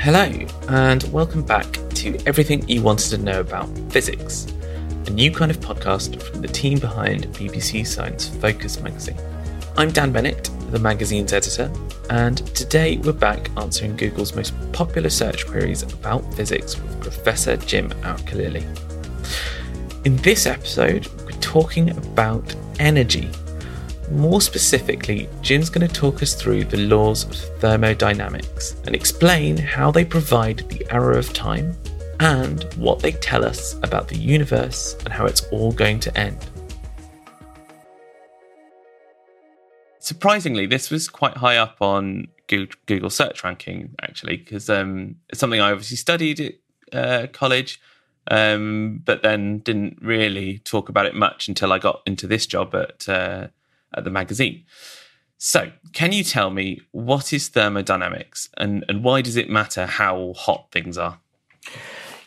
Hello, and welcome back to Everything You Wanted to Know About Physics, a new kind of podcast from the team behind BBC Science Focus magazine. I'm Dan Bennett, the magazine's editor, and today we're back answering Google's most popular search queries about physics with Professor Jim Al-Khalili. In this episode, we're talking about energy more specifically, Jim's going to talk us through the laws of thermodynamics and explain how they provide the arrow of time and what they tell us about the universe and how it's all going to end. Surprisingly, this was quite high up on Google search ranking, actually, because um, it's something I obviously studied at uh, college, um, but then didn't really talk about it much until I got into this job at uh, at the magazine. So, can you tell me what is thermodynamics and, and why does it matter how hot things are?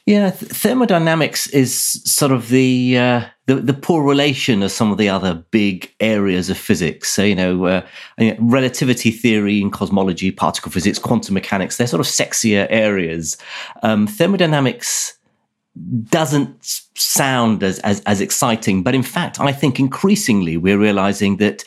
Yeah, th- thermodynamics is sort of the, uh, the, the poor relation of some of the other big areas of physics. So you know, uh, relativity theory and cosmology, particle physics, quantum mechanics—they're sort of sexier areas. Um, thermodynamics doesn't sound as, as, as exciting, but in fact, I think increasingly we're realizing that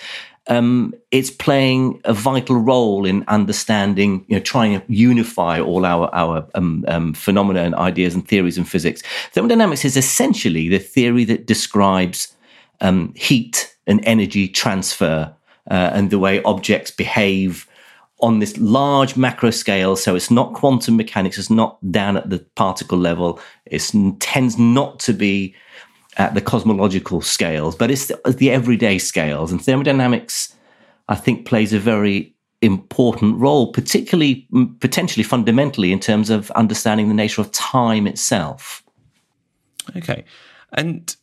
um, it's playing a vital role in understanding, you know, trying to unify all our our um, um, phenomena and ideas and theories in physics. Thermodynamics is essentially the theory that describes um, heat and energy transfer uh, and the way objects behave on this large macro scale. So it's not quantum mechanics, it's not down at the particle level, it tends not to be at the cosmological scales, but it's the, the everyday scales. And thermodynamics, I think, plays a very important role, particularly potentially fundamentally in terms of understanding the nature of time itself. Okay. And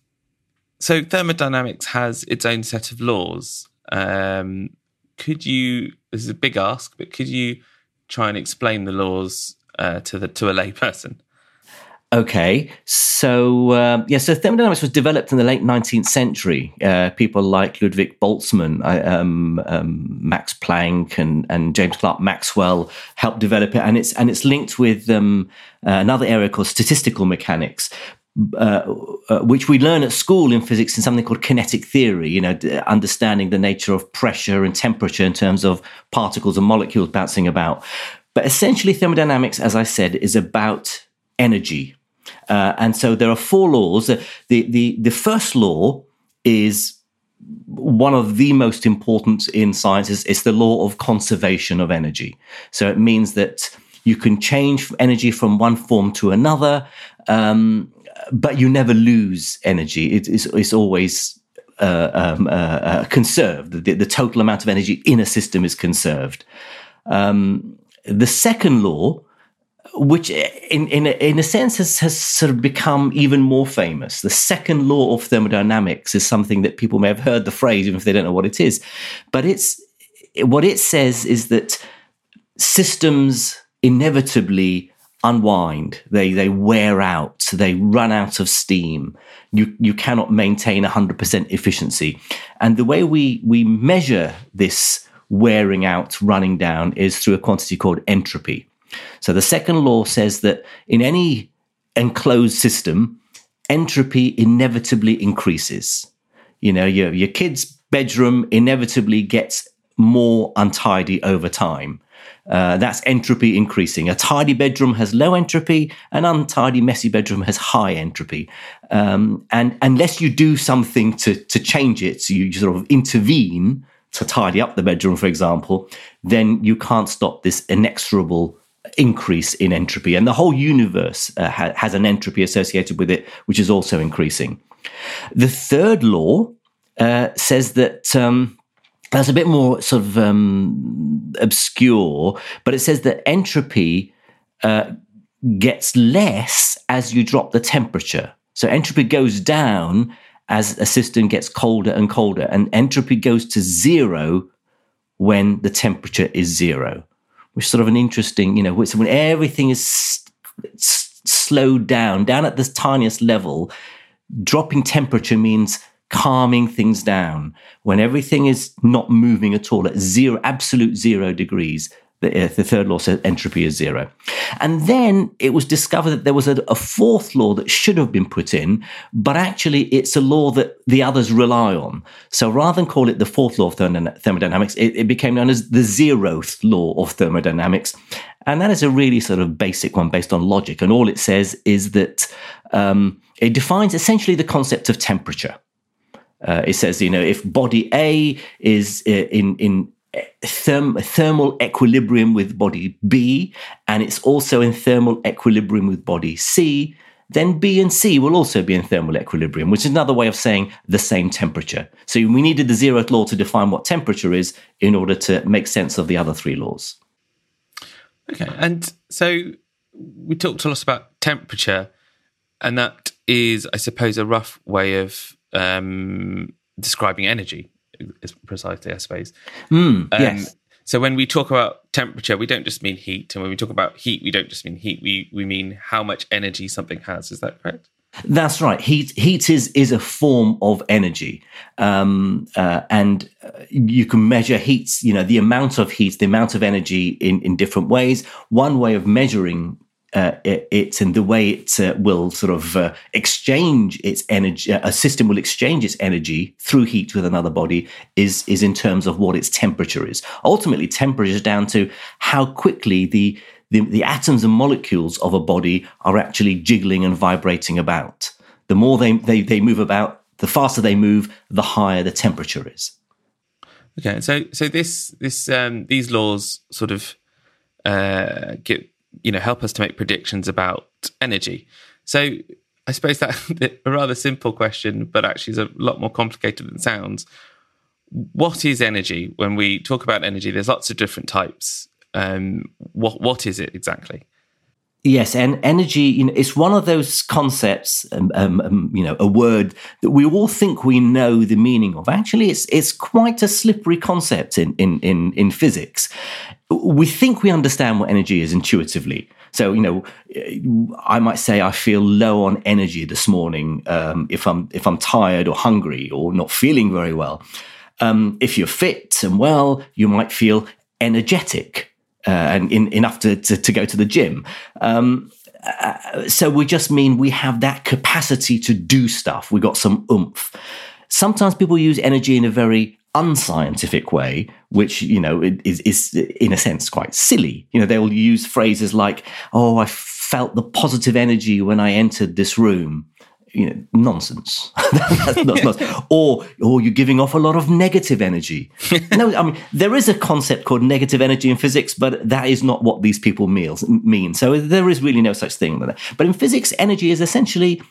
so thermodynamics has its own set of laws. Um, could you? This is a big ask, but could you try and explain the laws uh, to the to a layperson? Okay, so uh, yeah, so thermodynamics was developed in the late 19th century. Uh, people like Ludwig Boltzmann, um, um, Max Planck, and, and James Clerk Maxwell helped develop it, and it's and it's linked with um, uh, another area called statistical mechanics. Uh, uh, which we learn at school in physics in something called kinetic theory, you know, understanding the nature of pressure and temperature in terms of particles and molecules bouncing about. But essentially, thermodynamics, as I said, is about energy. Uh, and so there are four laws. The, the, the first law is one of the most important in science is, is the law of conservation of energy. So it means that you can change energy from one form to another. Um, but you never lose energy. It, it's, it's always uh, um, uh, uh, conserved. The, the, total amount of energy in a system is conserved. Um, the second law, which in, in, a, in a sense has, has sort of become even more famous, the second law of thermodynamics is something that people may have heard the phrase, even if they don't know what it is. But it's what it says is that systems inevitably unwind. They they wear out. They run out of steam. You you cannot maintain 100% efficiency. And the way we we measure this wearing out, running down is through a quantity called entropy. So the second law says that in any enclosed system, entropy inevitably increases. You know, your your kid's bedroom inevitably gets more untidy over time. Uh, that's entropy increasing. A tidy bedroom has low entropy, an untidy, messy bedroom has high entropy. Um, and unless you do something to, to change it, so you sort of intervene to tidy up the bedroom, for example, then you can't stop this inexorable increase in entropy. And the whole universe uh, ha- has an entropy associated with it, which is also increasing. The third law uh, says that. Um, That's a bit more sort of um, obscure, but it says that entropy uh, gets less as you drop the temperature. So entropy goes down as a system gets colder and colder, and entropy goes to zero when the temperature is zero, which is sort of an interesting, you know, when everything is s- slowed down, down at the tiniest level, dropping temperature means calming things down. When everything is not moving at all at zero, absolute zero degrees, the, uh, the, third law says entropy is zero. And then it was discovered that there was a, a, fourth law that should have been put in, but actually it's a law that the others rely on. So rather than call it the fourth law of thermodynamics, it, it became known as the zeroth law of thermodynamics. And that is a really sort of basic one based on logic. And all it says is that um, it defines essentially the concept of temperature. Uh, it says, you know, if body A is uh, in in therm- thermal equilibrium with body B, and it's also in thermal equilibrium with body C, then B and C will also be in thermal equilibrium, which is another way of saying the same temperature. So we needed the zeroth law to define what temperature is in order to make sense of the other three laws. Okay, and so we talked a lot about temperature, and that is, I suppose, a rough way of um, describing energy is precisely, I suppose. Mm, um, yes. So when we talk about temperature, we don't just mean heat, and when we talk about heat, we don't just mean heat. We we mean how much energy something has. Is that correct? That's right. Heat heat is is a form of energy, um, uh, and uh, you can measure heat. You know the amount of heat, the amount of energy in in different ways. One way of measuring uh, it, it, and the way it uh, will sort of uh, exchange its energy, a system will exchange its energy through heat with another body is is in terms of what its temperature is. Ultimately, temperature is down to how quickly the, the the atoms and molecules of a body are actually jiggling and vibrating about. The more they they, they move about, the faster they move, the higher the temperature is. Okay, so so this this um, these laws sort of uh, get you know help us to make predictions about energy. So I suppose that a rather simple question, but actually is a lot more complicated than sounds. What is energy? When we talk about energy, there's lots of different types. Um, what what is it exactly? Yes, and energy, you know, it's one of those concepts, um, um, um, you know, a word that we all think we know the meaning of. Actually, it's it's quite a slippery concept in in in, in physics. We think we understand what energy is intuitively. So, you know, I might say I feel low on energy this morning um, if I'm if I'm tired or hungry or not feeling very well. Um, if you're fit and well, you might feel energetic uh, and in, enough to, to, to, go to the gym. Um, uh, so we just mean we have that capacity to do stuff. We got some oomph. Sometimes people use energy in a very unscientific way, which you know is, is in a sense quite silly. You know, they will use phrases like, "Oh, I felt the positive energy when I entered this room." You know, nonsense. that's, that's, or, or you're giving off a lot of negative energy. no, I mean, there is a concept called negative energy in physics, but that is not what these people mean. So there is really no such thing. But in physics, energy is essentially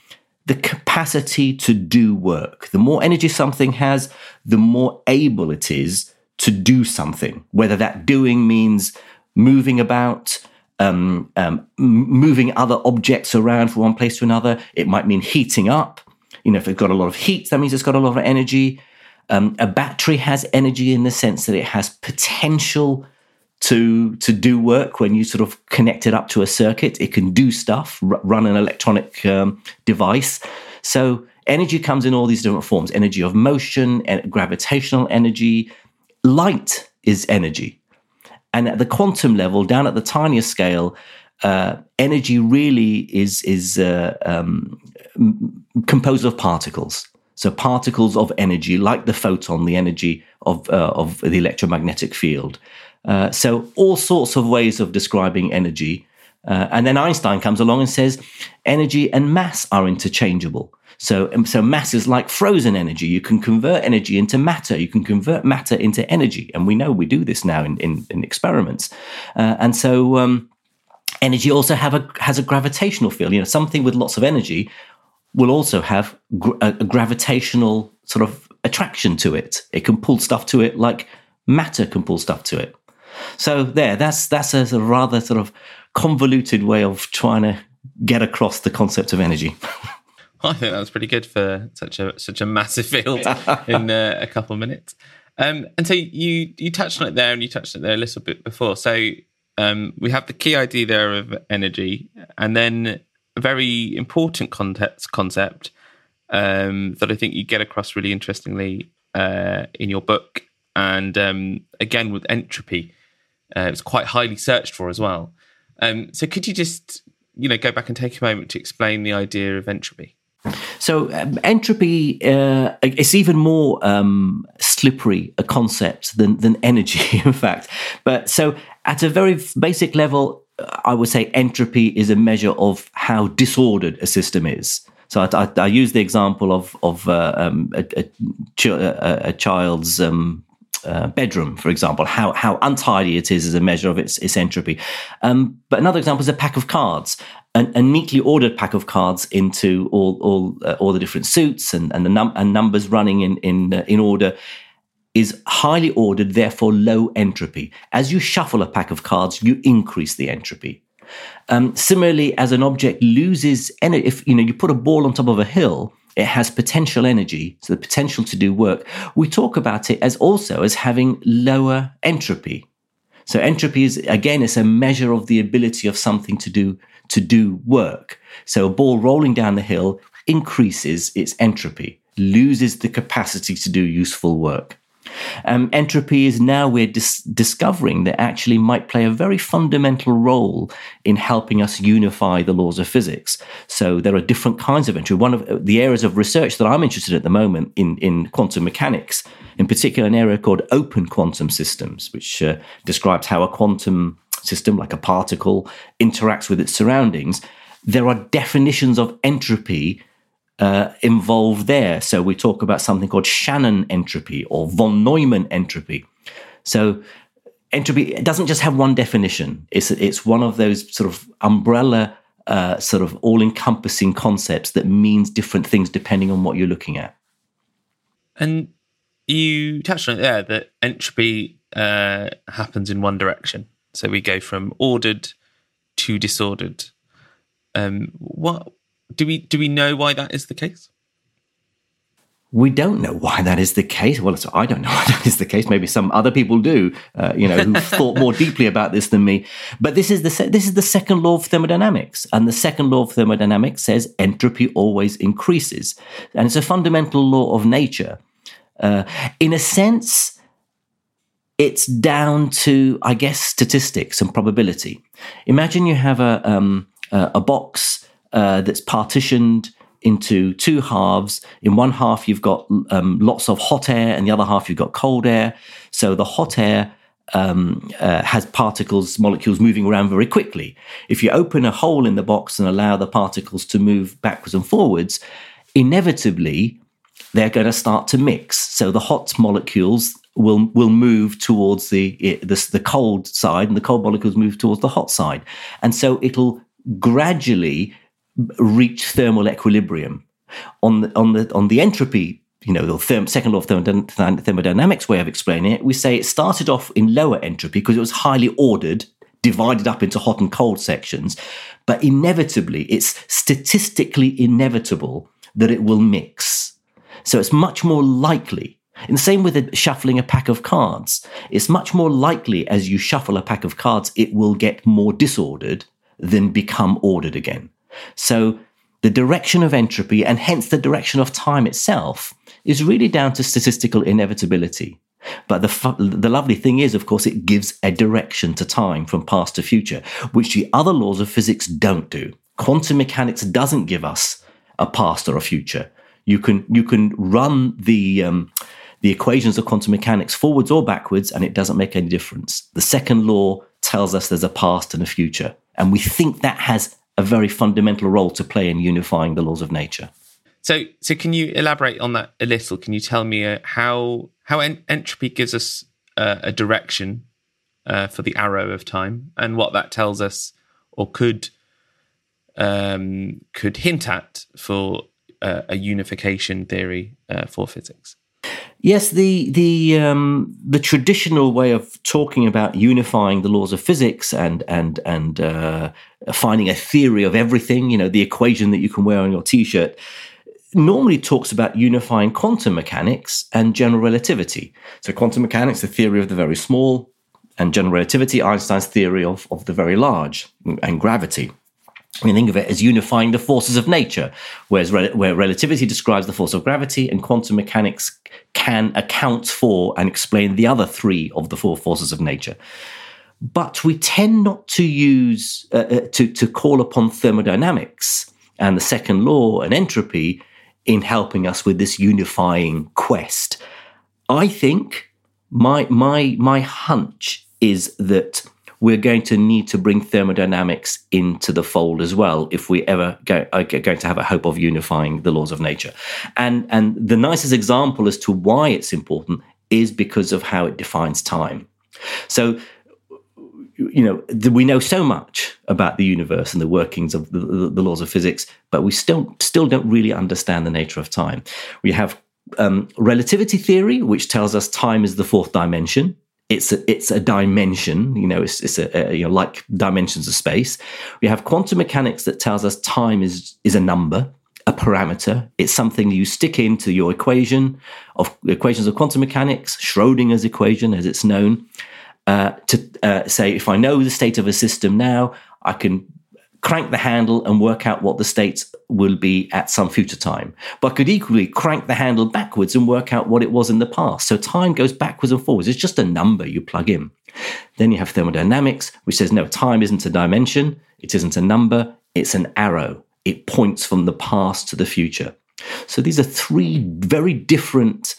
the capacity to do work. The more energy something has, the more able it is to do something, whether that doing means moving about, um, um, moving other objects around from one place to another. It might mean heating up. You know, if it's got a lot of heat, that means it's got a lot of energy. Um, a battery has energy in the sense that it has potential to to do work when you sort of connect it up to a circuit. It can do stuff, r- run an electronic um, device. So energy comes in all these different forms: energy of motion, gravitational energy. Light is energy. And at the quantum level, down at the tiniest scale, uh, energy really is is uh, um, composed of particles. So particles of energy, like the photon, the energy of uh, of the electromagnetic field. Uh, so all sorts of ways of describing energy. Uh, and then Einstein comes along and says energy and mass are interchangeable. So, um, so mass is like frozen energy. You can convert energy into matter. You can convert matter into energy, and we know we do this now in in, in experiments. Uh, and so, um, energy also have a has a gravitational field. You know, something with lots of energy will also have gr- a, a gravitational sort of attraction to it. It can pull stuff to it like matter can pull stuff to it. So there, that's that's a, a rather sort of convoluted way of trying to get across the concept of energy. I think that was pretty good for such a such a massive field in uh, a couple of minutes. Um, and so you you touched on it there, and you touched on it there a little bit before. So um, we have the key idea there of energy, and then a very important context concept um, that I think you get across really interestingly uh, in your book, and um, again with entropy, uh, it's quite highly searched for as well. Um, so could you just you know go back and take a moment to explain the idea of entropy? So um, entropy uh, is even more um, slippery a concept than than energy, in fact. But so at a very basic level, I would say entropy is a measure of how disordered a system is. So I, I, I use the example of of uh, um, a, a, a, child's um, uh, bedroom, for example, how how untidy it is as a measure of its, its entropy. Um, but another example is a pack of cards, a neatly ordered pack of cards into all all uh, all the different suits and and the num- and numbers running in in uh, in order is highly ordered, therefore low entropy. As you shuffle a pack of cards, you increase the entropy. Um, similarly, as an object loses energy, if you know you put a ball on top of a hill, it has potential energy, so the potential to do work. We talk about it as also as having lower entropy. So entropy is again it's a measure of the ability of something to do to do work. So a ball rolling down the hill increases its entropy, loses the capacity to do useful work. Um, entropy is now we're dis- discovering that actually might play a very fundamental role in helping us unify the laws of physics. So there are different kinds of entropy. One of uh, the areas of research that I'm interested in at the moment in, in quantum mechanics, in particular, an area called open quantum systems, which uh, describes how a quantum system, like a particle, interacts with its surroundings. There are definitions of entropy uh, involved there. So we talk about something called Shannon entropy or von Neumann entropy. So entropy doesn't just have one definition. It's it's one of those sort of umbrella, uh, sort of all-encompassing concepts that means different things depending on what you're looking at. And you touched on it there that entropy uh, happens in one direction. So we go from ordered to disordered. Um, what do we do we know why that is the case? We don't know why that is the case. Well, I don't know why that is the case. Maybe some other people do, uh, you know, who've thought more deeply about this than me. But this is the se- this is the second law of thermodynamics, and the second law of thermodynamics says entropy always increases, and it's a fundamental law of nature. Uh, in a sense, it's down to, I guess, statistics and probability. Imagine you have a um, a box uh, that's partitioned into two halves. In one half, you've got um, lots of hot air, and the other half, you've got cold air. So the hot air um, uh, has particles, molecules moving around very quickly. If you open a hole in the box and allow the particles to move backwards and forwards, inevitably they're going to start to mix. So the hot molecules will will move towards the, the the cold side, and the cold molecules move towards the hot side, and so it'll gradually reach thermal equilibrium. On the, on the, on the entropy, you know, the therm, second law of thermodynamics way of explaining it, we say it started off in lower entropy because it was highly ordered, divided up into hot and cold sections. But inevitably, it's statistically inevitable that it will mix. So it's much more likely and the same with shuffling a pack of cards. It's much more likely as you shuffle a pack of cards, it will get more disordered than become ordered again. So the direction of entropy and hence the direction of time itself is really down to statistical inevitability. But the, the lovely thing is, of course, it gives a direction to time from past to future, which the other laws of physics don't do. Quantum mechanics doesn't give us a past or a future. You can, you can run the, um, the equations of quantum mechanics forwards or backwards, and it doesn't make any difference. The second law tells us there's a past and a future. And we think that has a very fundamental role to play in unifying the laws of nature. So, so can you elaborate on that a little? Can you tell me uh, how how en- entropy gives us uh, a direction uh, for the arrow of time, and what that tells us, or could um, could hint at for uh, a unification theory uh, for physics? Yes, the the um, the traditional way of talking about unifying the laws of physics and and and uh, finding a theory of everything, you know, the equation that you can wear on your T-shirt, normally talks about unifying quantum mechanics and general relativity. So, quantum mechanics, the theory of the very small, and general relativity, Einstein's theory of, of the very large, and gravity. We think of it as unifying the forces of nature, whereas re- where relativity describes the force of gravity, and quantum mechanics can account for and explain the other three of the four forces of nature. But we tend not to use uh, uh, to to call upon thermodynamics and the second law and entropy in helping us with this unifying quest. I think my my my hunch is that we're going to need to bring thermodynamics into the fold as well if we ever go, are going to have a hope of unifying the laws of nature. And, and the nicest example as to why it's important is because of how it defines time. So, you know, we know so much about the universe and the workings of the, the laws of physics, but we still still don't really understand the nature of time. We have um, relativity theory, which tells us time is the fourth dimension it's a, it's a dimension, you know, it's, it's a, a, you know, like dimensions of space. We have quantum mechanics that tells us time is, is a number, a parameter. It's something you stick into your equation of equations of quantum mechanics, Schrodinger's equation, as it's known, uh, to uh, say if I know the state of a system now, I can crank the handle and work out what the states will be at some future time. But could equally crank the handle backwards and work out what it was in the past. So time goes backwards and forwards. It's just a number you plug in. Then you have thermodynamics, which says no, time isn't a dimension, it isn't a number, it's an arrow. It points from the past to the future. So these are three very different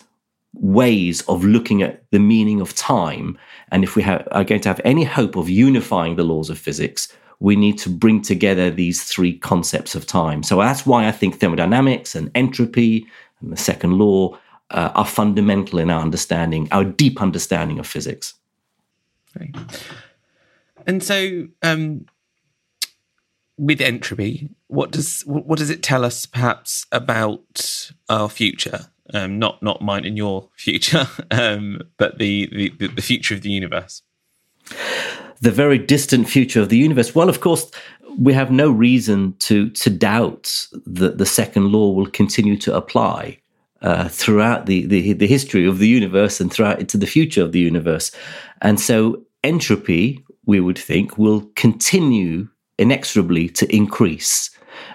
ways of looking at the meaning of time. And if we have, are going to have any hope of unifying the laws of physics, we need to bring together these three concepts of time. So that's why I think thermodynamics and entropy and the second law uh, are fundamental in our understanding, our deep understanding of physics. Right. And so, um, with entropy, what does what does it tell us, perhaps, about our future? Um, not not mine and your future, um, but the, the the future of the universe the very distant future of the universe. Well, of course, we have no reason to to doubt that the second law will continue to apply uh, throughout the, the, the history of the universe and throughout into the future of the universe. And so entropy, we would think, will continue inexorably to increase.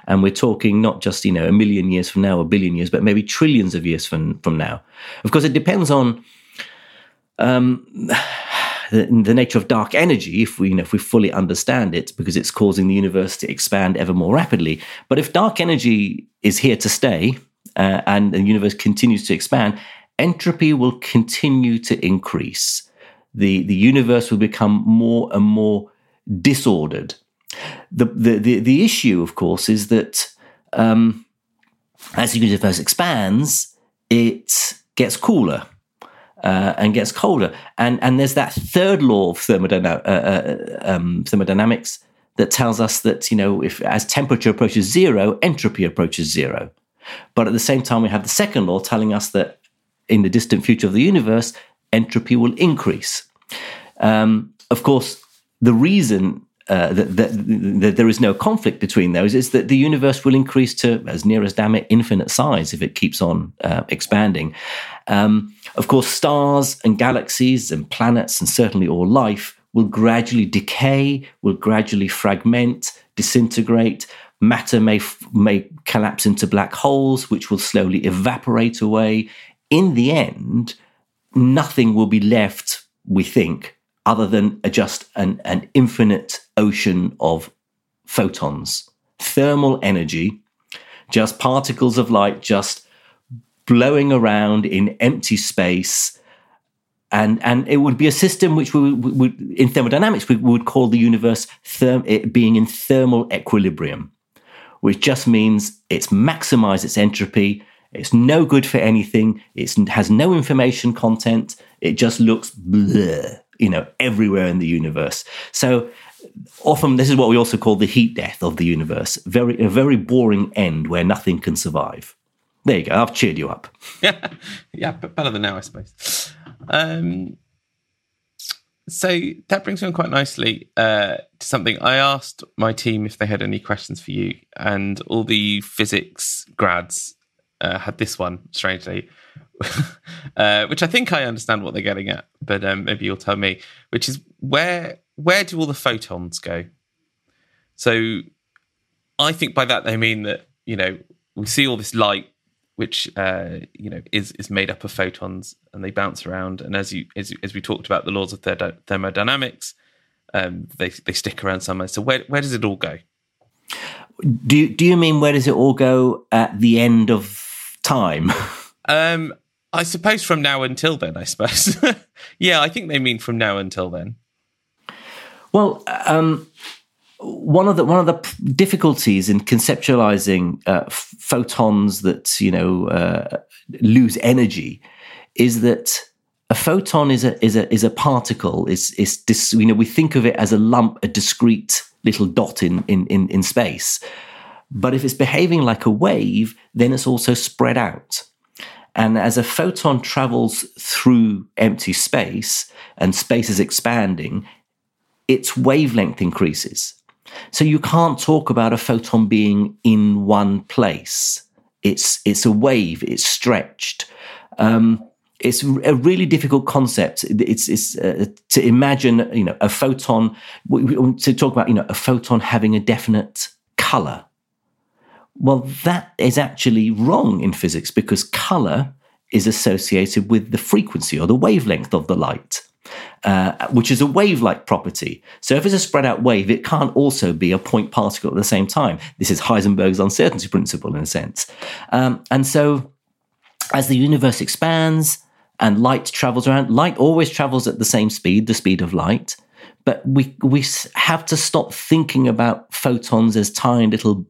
And we're talking not just, you know, a million years from now, a billion years, but maybe trillions of years from, from now. Of course, it depends on um, the, the, nature of dark energy, if we you know, if we fully understand it, because it's causing the universe to expand ever more rapidly. But if dark energy is here to stay uh, and the universe continues to expand, entropy will continue to increase. The the universe will become more and more disordered. The the the, the issue, of course, is that um, as the universe expands, it gets cooler uh, and gets colder. And and there's that third law of thermodynamic, uh, uh, um, thermodynamics that tells us that you know if as temperature approaches zero, entropy approaches zero. But at the same time, we have the second law telling us that in the distant future of the universe, entropy will increase. Um, of course, the reason uh, that, that, that, there is no conflict between those is that the universe will increase to, as near as damn it, infinite size if it keeps on uh, expanding. Um, of course, stars and galaxies and planets, and certainly all life, will gradually decay, will gradually fragment, disintegrate. Matter may, may collapse into black holes, which will slowly evaporate away. In the end, nothing will be left, we think, other than just an, an infinite ocean of photons, thermal energy, just particles of light, just blowing around in empty space. And, and it would be a system which we would, in thermodynamics, we would call the universe therm, being in thermal equilibrium, which just means it's maximized its entropy. It's no good for anything. It has no information content. It just looks bleh, you know, everywhere in the universe. So often this is what we also call the heat death of the universe. Very, a very boring end where nothing can survive. There you go. I've cheered you up. Yeah, but better than now, I suppose. Um, so that brings me on quite nicely uh, to something I asked my team if they had any questions for you, and all the physics grads uh, had this one, strangely, uh, which I think I understand what they're getting at, but um, maybe you'll tell me. Which is where where do all the photons go? So I think by that they mean that you know we see all this light which uh, you know is is made up of photons and they bounce around. And as you as, as we talked about the laws of thermodynamics, um, they they stick around somewhere. So where where does it all go? Do you, do you mean where does it all go at the end of time? um, I suppose from now until then. I suppose. yeah, I think they mean from now until then. Well, um, one of the one of the difficulties in conceptualizing uh, photons that you know uh, lose energy is that a photon is a is a is a particle. Is is this you know we think of it as a lump, a discrete little dot in in in, in space. But if it's behaving like a wave, then it's also spread out. And as a photon travels through empty space and space is expanding, its wavelength increases. So you can't talk about a photon being in one place. It's it's a wave. It's stretched. Um, it's a really difficult concept. It's, it's uh, to imagine, you know, a photon. To talk about, you know, a photon having a definite color. Well, that is actually wrong in physics because color is associated with the frequency or the wavelength of the light uh, which is a wave like property. So if it's a spread out wave, it can't also be a point particle at the same time. This is Heisenberg's uncertainty principle in a sense. Um, and so as the universe expands and light travels around, light always travels at the same speed, the speed of light. But we, we have to stop thinking about photons as tiny little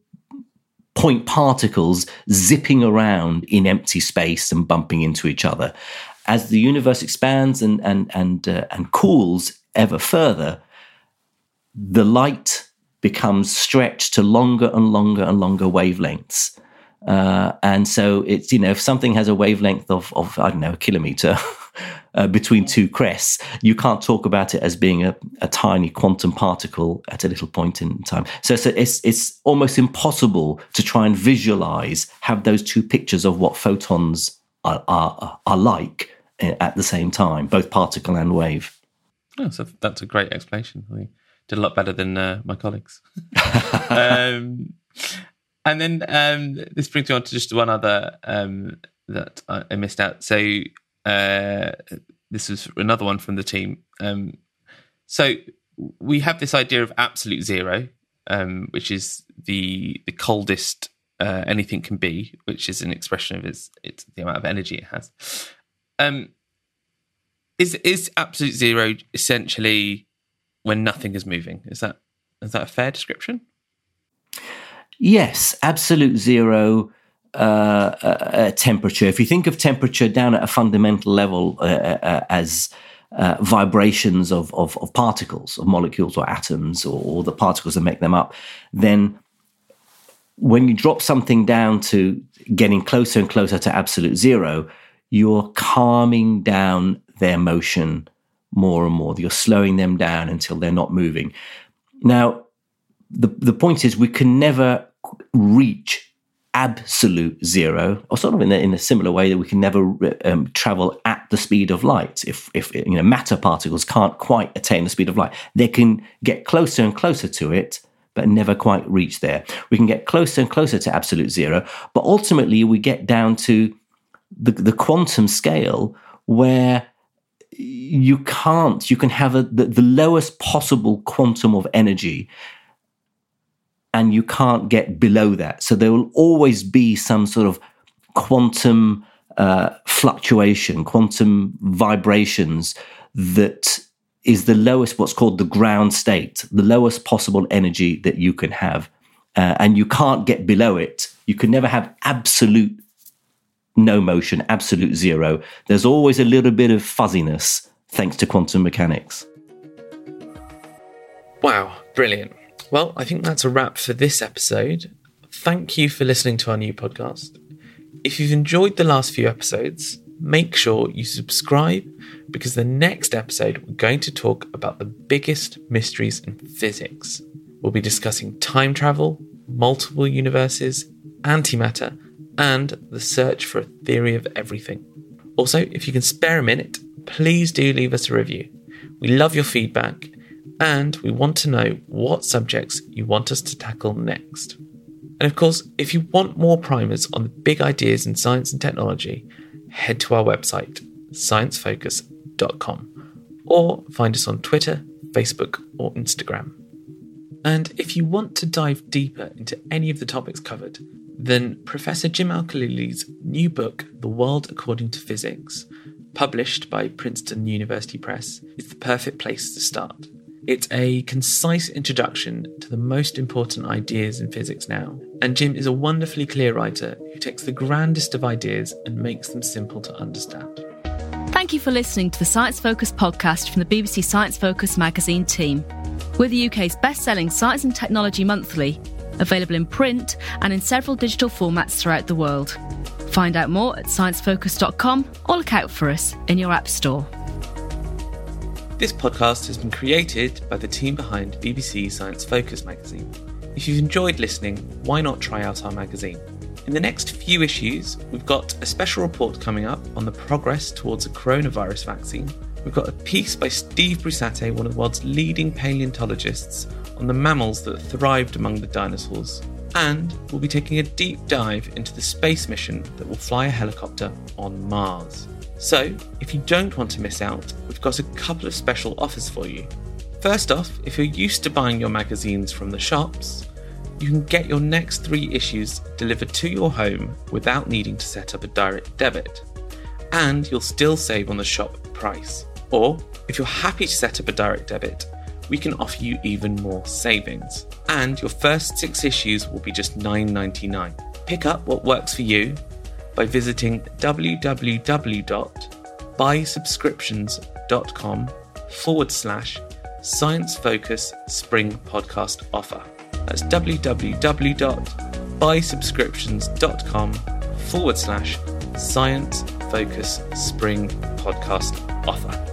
point particles zipping around in empty space and bumping into each other as the universe expands and and and uh, and cools ever further, the light becomes stretched to longer and longer and longer wavelengths. Uh, and so it's you know if something has a wavelength of of I don't know a kilometer uh, between two crests, you can't talk about it as being a, a tiny quantum particle at a little point in time. So, so it's it's almost impossible to try and visualize have those two pictures of what photons are are, are like at the same time, both particle and wave. Oh, so that's a great explanation. I did a lot better than uh, my colleagues. um, and then um, this brings me on to just one other um, that I, I, missed out. So uh, this was another one from the team. Um, so we have this idea of absolute zero, um, which is the the coldest uh, anything can be, which is an expression of its, its the amount of energy it has. Um, is is absolute zero essentially when nothing is moving? Is that is that a fair description? Yes, absolute zero uh, uh, uh temperature. If you think of temperature down at a fundamental level uh, uh, uh as vibrations of, of, of, particles, of molecules or atoms, or, or the particles that make them up, then when you drop something down to getting closer and closer to absolute zero, you're calming down their motion more and more. You're slowing them down until they're not moving. Now, the, the point is, we can never reach absolute zero, or sort of in a, in a similar way that we can never um, travel at the speed of light. If, if you know matter particles can't quite attain the speed of light, they can get closer and closer to it, but never quite reach there. We can get closer and closer to absolute zero, but ultimately we get down to the, the quantum scale where you can't you can have a, the, the lowest possible quantum of energy and you can't get below that. So there will always be some sort of quantum uh, fluctuation quantum vibrations that is the lowest what's called the ground state the lowest possible energy that you can have. Uh, and you can't get below it. You can never have absolute no motion, absolute zero. There's always a little bit of fuzziness thanks to quantum mechanics. Wow, brilliant. Well, I think that's a wrap for this episode. Thank you for listening to our new podcast. if you've enjoyed the last few episodes, make sure you subscribe because the next episode we're going to talk about the biggest mysteries in physics. We'll be discussing time travel, multiple universes, antimatter, and the search for a theory of everything. Also, if you can spare a minute, please do leave us a review. We love your feedback and we want to know what subjects you want us to tackle next. And of course, if you want more primers on the big ideas in science and technology, head to our website, sciencefocus.com, or find us on Twitter, Facebook, or Instagram. And if you want to dive deeper into any of the topics covered, then Professor Jim Al-Khalili's new book, The World According to Physics, published by Princeton University Press, is the perfect place to start. It's a concise introduction to the most important ideas in physics now, and Jim is a wonderfully clear writer who takes the grandest of ideas and makes them simple to understand. Thank you for listening to the Science Focus podcast from the BBC Science Focus magazine team. We're the UK's best selling science and technology monthly, available in print and in several digital formats throughout the world. Find out more at sciencefocus.com or look out for us in your App Store. This podcast has been created by the team behind BBC Science Focus magazine. If you've enjoyed listening, why not try out our magazine? In the next few issues, we've got a special report coming up on the progress towards a coronavirus vaccine. We've got a piece by Steve Brusatte, one of the world's leading paleontologists, on the mammals that thrived among the dinosaurs. And we'll be taking a deep dive into the space mission that will fly a helicopter on Mars. So, if you don't want to miss out, we've got a couple of special offers for you. First off, if you're used to buying your magazines from the shops, you can get your next three issues delivered to your home without needing to set up a direct debit. And you'll still save on the shop price. Or, if you're happy to set up a direct debit, we can offer you even more savings. And your first six issues will be just $9.99. Pick up what works for you by visiting www.buysubscriptions.com forward slash science focus spring podcast offer. That's www.buysubscriptions.com forward slash science focus spring podcast offer.